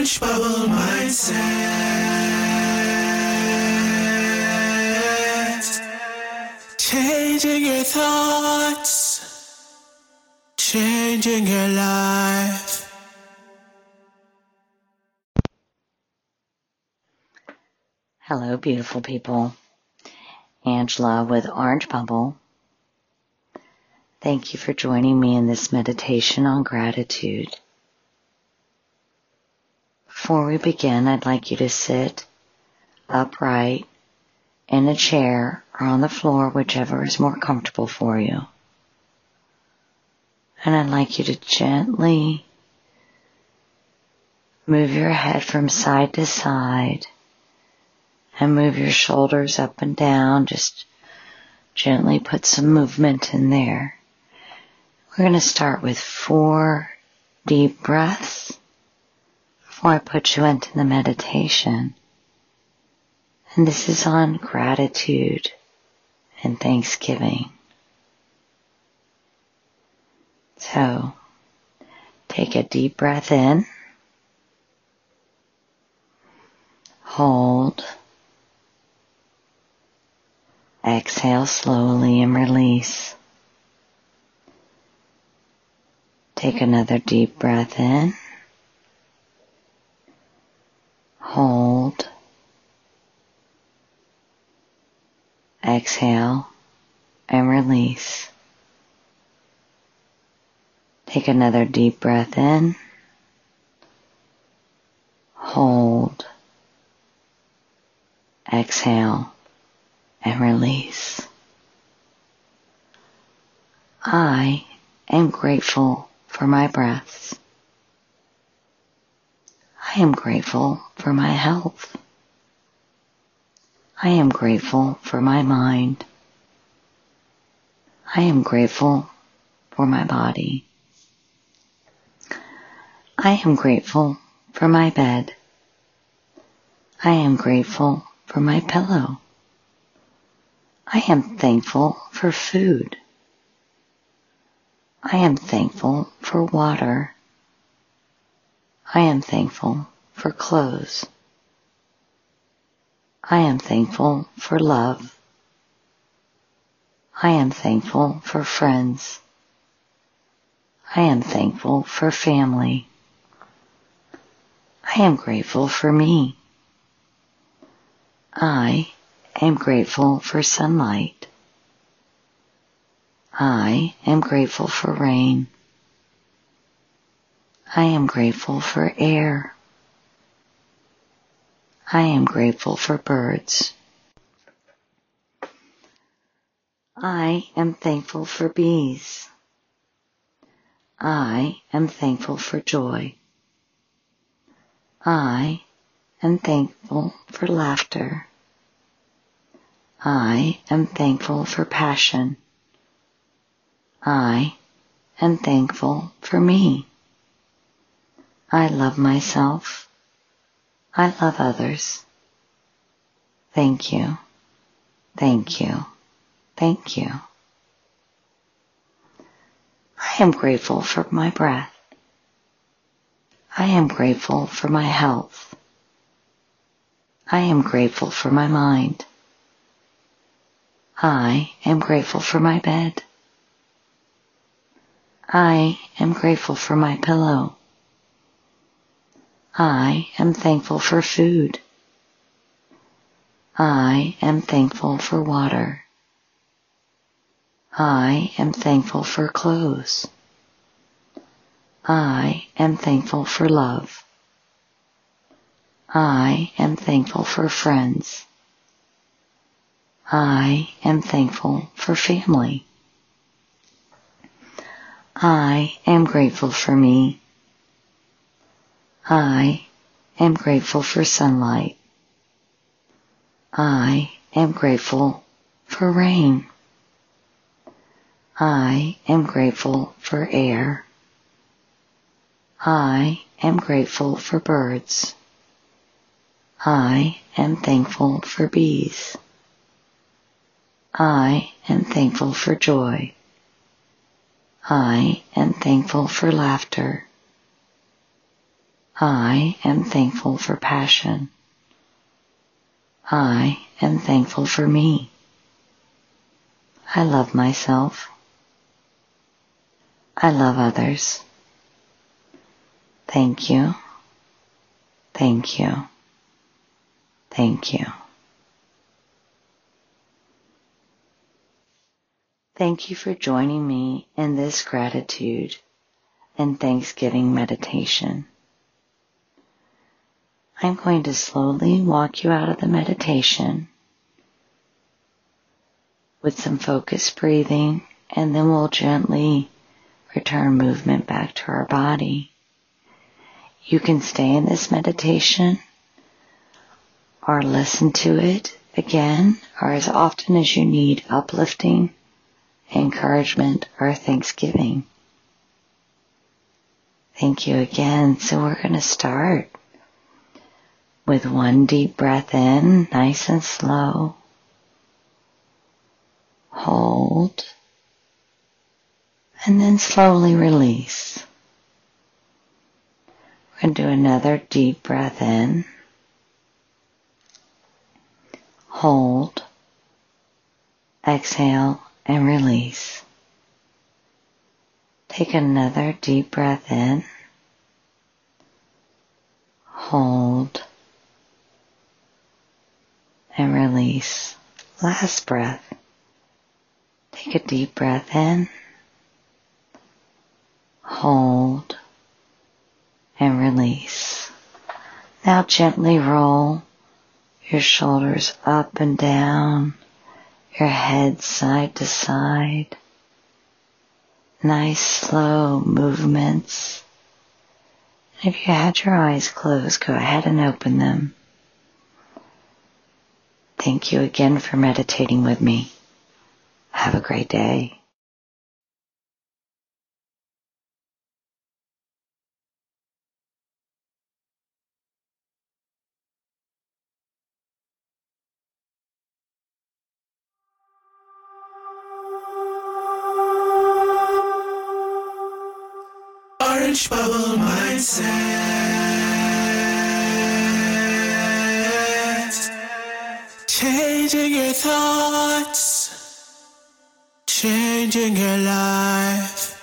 Orange Bubble Mindset. Changing your thoughts, changing your life. Hello, beautiful people. Angela with Orange Bubble. Thank you for joining me in this meditation on gratitude. Before we begin, I'd like you to sit upright in a chair or on the floor, whichever is more comfortable for you. And I'd like you to gently move your head from side to side and move your shoulders up and down. Just gently put some movement in there. We're going to start with four deep breaths before I put you into the meditation. And this is on gratitude and thanksgiving. So take a deep breath in. Hold. Exhale slowly and release. Take another deep breath in. Hold. Exhale and release. Take another deep breath in. Hold. Exhale and release. I am grateful for my breaths. I am grateful for my health. I am grateful for my mind. I am grateful for my body. I am grateful for my bed. I am grateful for my pillow. I am thankful for food. I am thankful for water. I am thankful for clothes. I am thankful for love. I am thankful for friends. I am thankful for family. I am grateful for me. I am grateful for sunlight. I am grateful for rain. I am grateful for air. I am grateful for birds. I am thankful for bees. I am thankful for joy. I am thankful for laughter. I am thankful for passion. I am thankful for me. I love myself. I love others. Thank you. Thank you. Thank you. I am grateful for my breath. I am grateful for my health. I am grateful for my mind. I am grateful for my bed. I am grateful for my pillow. I am thankful for food. I am thankful for water. I am thankful for clothes. I am thankful for love. I am thankful for friends. I am thankful for family. I am grateful for me. I am grateful for sunlight. I am grateful for rain. I am grateful for air. I am grateful for birds. I am thankful for bees. I am thankful for joy. I am thankful for laughter. I am thankful for passion. I am thankful for me. I love myself. I love others. Thank you. Thank you. Thank you. Thank you for joining me in this gratitude and Thanksgiving meditation. I'm going to slowly walk you out of the meditation with some focused breathing and then we'll gently return movement back to our body. You can stay in this meditation or listen to it again or as often as you need uplifting, encouragement, or thanksgiving. Thank you again. So we're going to start with one deep breath in, nice and slow. Hold. And then slowly release. We're going to do another deep breath in. Hold. Exhale and release. Take another deep breath in. Hold and release. Last breath. Take a deep breath in. Hold and release. Now gently roll your shoulders up and down, your head side to side. Nice slow movements. If you had your eyes closed, go ahead and open them. Thank you again for meditating with me. Have a great day. Orange bubble mindset. Changing your thoughts, changing your life.